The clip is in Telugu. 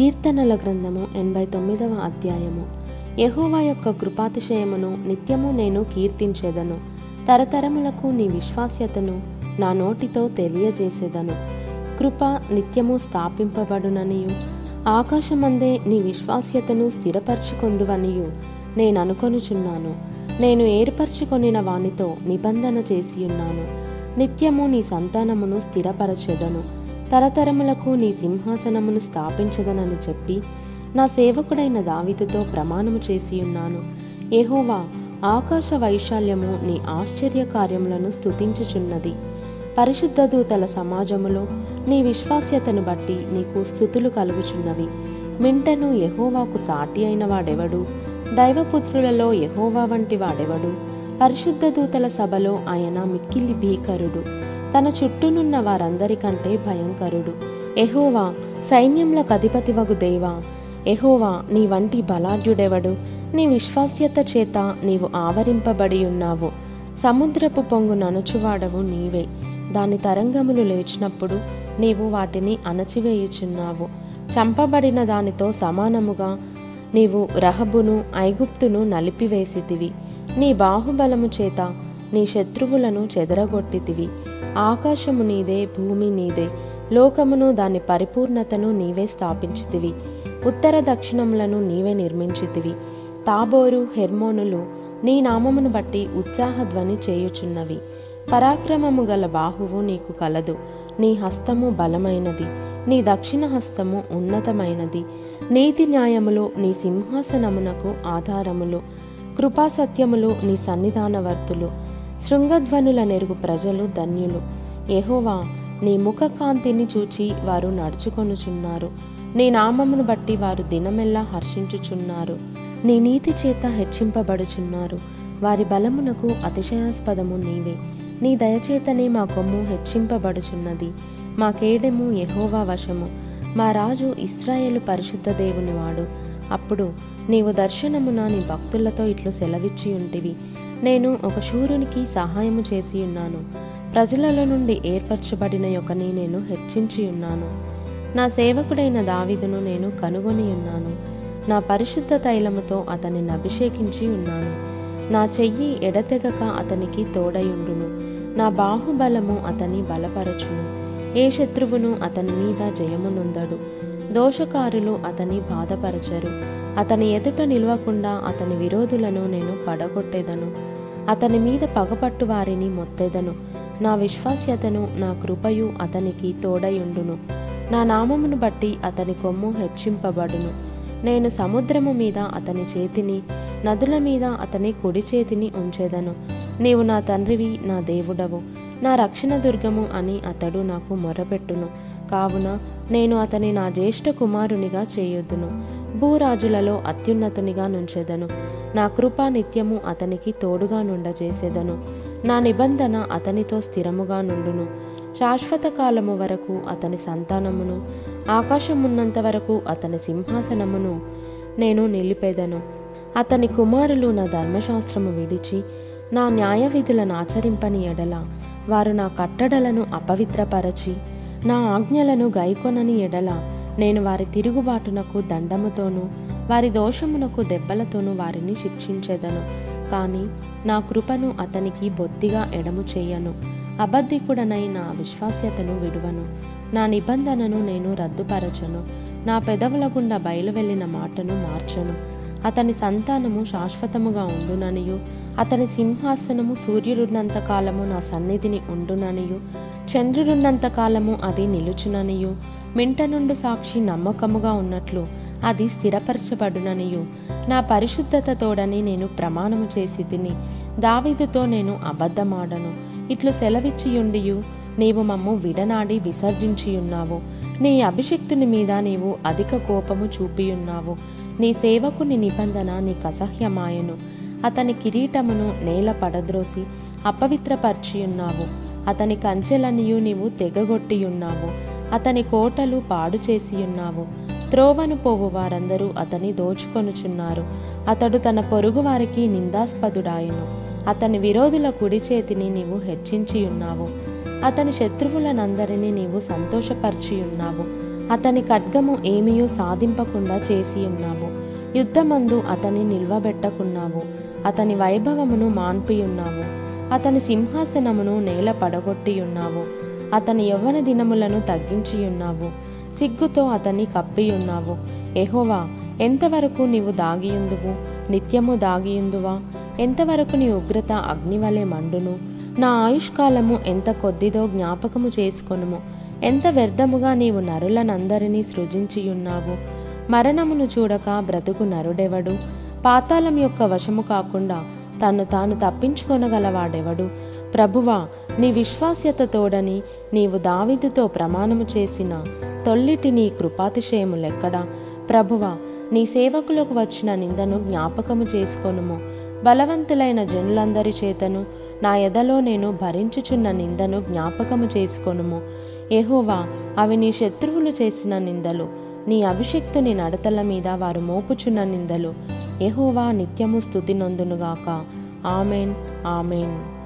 కీర్తనల గ్రంథము ఎనభై తొమ్మిదవ అధ్యాయము. యహోవా యొక్క కృపాతిశయమును నిత్యము నేను కీర్తించేదను. తరతరములకు నీ విశ్వాస్యతను నా నోటితో తెలియజేసేదను. కృప నిత్యము స్థాపింపబడుననియు. ఆకాశమందే నీ విశ్వాస్యతను స్థిరపరచుకొందువనియు నేను అనుకొనుచున్నాను. నేను ఏర్పరచుకొనిన వానితో నిబంధన చేసియున్నాను. నిత్యము నీ సంతానమును స్థిరపరచెదను. తరతరములకు నీ సింహాసనమును స్థాపించదనని చెప్పి నా సేవకుడైన దావితుతో ప్రమాణము చేసియున్నాను ఏహోవా ఆకాశ వైశాల్యము నీ ఆశ్చర్య కార్యములను స్థుతించుచున్నది పరిశుద్ధ దూతల సమాజములో నీ విశ్వాస్యతను బట్టి నీకు స్థుతులు కలుగుచున్నవి. మింటను యహోవాకు సాటి అయిన వాడెవడు? దైవపుత్రులలో యహోవా వంటి వాడెవడు? పరిశుద్ధ దూతల సభలో ఆయన మిక్కిలి భీకరుడు. తన చుట్టూనున్న వారందరికంటే భయంకరుడు. ఎహోవా సైన్యములకు అధిపతివగు దేవా ఎహోవా నీ వంటి బలాఢ్యుడెవడు? నీ విశ్వాస్యత చేత నీవు ఆవరింపబడి ఉన్నావు. సముద్రపు పొంగు ననుచువాడవు నీవే. దాని తరంగములు లేచినప్పుడు నీవు వాటిని అణచివేయుచున్నావు. చంపబడిన దానితో సమానముగా నీవు రహబును ఐగుప్తును నలిపివేసితివి. నీ బాహుబలము చేత నీ శత్రువులను చెదరగొట్టితివి. ఆకాశము నీదే భూమి నీదే. లోకమును దాని పరిపూర్ణతను నీవే స్థాపించితివి. ఉత్తర దక్షిణములను నీవే నిర్మించితివి. తాబోరు హెర్మోనులు నీ నామమును బట్టి ఉత్సాహధ్వని చేయుచున్నవి. పరాక్రమము గల బాహువు నీకు కలదు. నీ హస్తము బలమైనది. నీ దక్షిణ హస్తము ఉన్నతమైనది. నీతి న్యాయములు నీ సింహాసనమునకు ఆధారములు. కృపాసత్యములు నీ సన్నిధానవర్తులు. శృంగధ్వనుల నెరుగు ప్రజలు ధన్యులు. ఎహోవా నీ ముఖ కాంతిని చూచి వారు నడుచుకొనుచున్నారు. నీ నామమును బట్టి వారు దినమెల్లా హర్షించుచున్నారు. నీ నీతి చేత హెచ్చింపబడుచున్నారు. వారి బలమునకు అతిశయాస్పదము నీవే. నీ దయచేతనే మా కొమ్ము హెచ్చింపబడుచున్నది. మా కేడెము ఎహోవా వశము. మా రాజు ఇస్రాయేలు పరిశుద్ధ దేవుని వాడు అప్పుడు నీవు దర్శనమున నీ భక్తులతో ఇట్లు సెలవిచ్చి ఉంటివి. నేను ఒక శూరునికి సహాయము చేసి ఉన్నాను. ప్రజలలో నుండి ఏర్పరచబడిన యొక్కని నేను హెచ్చించి ఉన్నాను. నా సేవకుడైన దావిదును నేను కనుగొని ఉన్నాను. నా పరిశుద్ధ తైలముతో అతనిని అభిషేకించి ఉన్నాను. నా చెయ్యి ఎడతెగక అతనికి తోడయుండును నా బాహుబలము అతని బలపరచును. ఏ శత్రువును అతని మీద జయమునుందడు. దోషకారులు అతని బాధపరచరు. అతని ఎదుట నిలవకుండా అతని విరోధులను నేను పడగొట్టేదను. అతని మీద పగపట్టు వారిని మొత్తెదను. నా విశ్వాస్యతను నా కృపయు అతనికి తోడయుండును. నా నామమును బట్టి అతని కొమ్ము హెచ్చింపబడును. నేను సముద్రము మీద అతని చేతిని నదుల మీద అతని కుడి చేతిని ఉంచేదను. నీవు నా తండ్రివి నా దేవుడవు. నా రక్షణ దుర్గము అని అతడు నాకు మొరపెట్టును. కావున నేను అతని నా జ్యేష్ఠ కుమారునిగా చేయొద్దును భూరాజులలో అత్యున్నతునిగా నుంచెదను. నా కృపా నిత్యము అతనికి తోడుగా నుండజేసేదను. నా నిబంధన అతనితో స్థిరముగా నుండును. శాశ్వత కాలము వరకు అతని సంతానమును ఆకాశమున్నంత వరకు అతని సింహాసనమును నేను నిలిపేదను. అతని కుమారులు నా ధర్మశాస్త్రము విడిచి నా న్యాయ విధులను ఆచరింపని ఎడల వారు నా కట్టడలను అపవిత్రపరచి నా ఆజ్ఞలను గైకొనని ఎడల నేను వారి తిరుగుబాటునకు దండముతోనూ వారి దోషమునకు దెబ్బలతోనూ వారిని శిక్షించెదను. కానీ నా కృపను అతనికి బొత్తిగా ఎడము చేయను. అబద్ధికుడనై నా విశ్వాస్యతను విడువను. నా నిబంధనను నేను రద్దుపరచను. నా పెదవుల గుండా బయలువెళ్ళిన మాటను మార్చను. అతని సంతానము శాశ్వతముగా ఉండుననియు అతని సింహాసనము సూర్యుడున్నంత కాలము నా సన్నిధిని ఉండుననియు చంద్రుడున్నంత కాలము అది నిలుచుననియు మింట నుండి సాక్షి నమ్మకముగా ఉన్నట్లు అది స్థిరపరచబడుననియు. నా పరిశుద్ధత తోడని నేను ప్రమాణము చేసి తిని దావీదుతో నేను అబద్ధమాడను. ఇట్లు సెలవిచ్చియుండియు నీవు మమ్ము విడనాడి విసర్జించియున్నావు. నీ అభిషక్తుని మీద నీవు అధిక కోపము చూపియున్నావు. నీ సేవకుని నిబంధన నీకు అసహ్యమాయను. అతని కిరీటమును నేల పడద్రోసి అపవిత్రపరిచియున్నావు. అతని కంచెలనియు నీవు తెగగొట్టియున్నావు. అతని కోటలు పాడు చేసియున్నావు త్రోవను పోవు వారందరూ అతని దోచుకొనుచున్నారు. అతడు తన పొరుగు వారికి నిందాస్పదుడాయను. అతని విరోధుల కుడి చేతిని నీవు హెచ్చించియున్నావు. అతని శత్రువులనందరినీ నీవు సంతోషపరిచియున్నావు. అతని ఖడ్గము ఏమీయూ సాధింపకుండా చేసి ఉన్నావు యుద్ధమందు అతని నిల్వబెట్టకున్నావు. అతని వైభవమును మాన్పియున్నావు. అతని సింహాసనమును నేల పడగొట్టియున్నావు. అతని యవ్వన దినములను తగ్గించియున్నావు. సిగ్గుతో అతన్ని కప్పియున్నావు. ఎహోవా ఎంతవరకు నీవు దాగియుందువు? నిత్యము దాగియుందువా? ఎంతవరకు నీ ఉగ్రత అగ్నివలే మండును? నా ఆయుష్కాలము ఎంత కొద్దిదో జ్ఞాపకము చేసుకొనుము. ఎంత వ్యర్థముగా నీవు నరులనందరినీ సృజించియున్నావు. మరణమును చూడక బ్రతుకు నరుడెవడు? పాతాళం యొక్క వశము కాకుండా తను తాను తప్పించుకొనగలవాడెవడు? ప్రభువా నీ విశ్వాస్యత తోడని నీవు దావిదుతో ప్రమాణము చేసిన తొల్లిటి నీ కృపాతిశయములెక్కడా ప్రభువా నీ సేవకులకు వచ్చిన నిందను జ్ఞాపకము చేసుకొనుము. బలవంతులైన జనులందరి చేతను నా ఎదలో నేను భరించుచున్న నిందను జ్ఞాపకము చేసుకొనుము. ఎహోవా అవి నీ శత్రువులు చేసిన నిందలు నీ అభిషక్తుని నడతల మీద వారు మోపుచున్న నిందలు. ఎహోవా నిత్యము స్థుతి నందునుగాక ఆమెన్ ఆమెన్.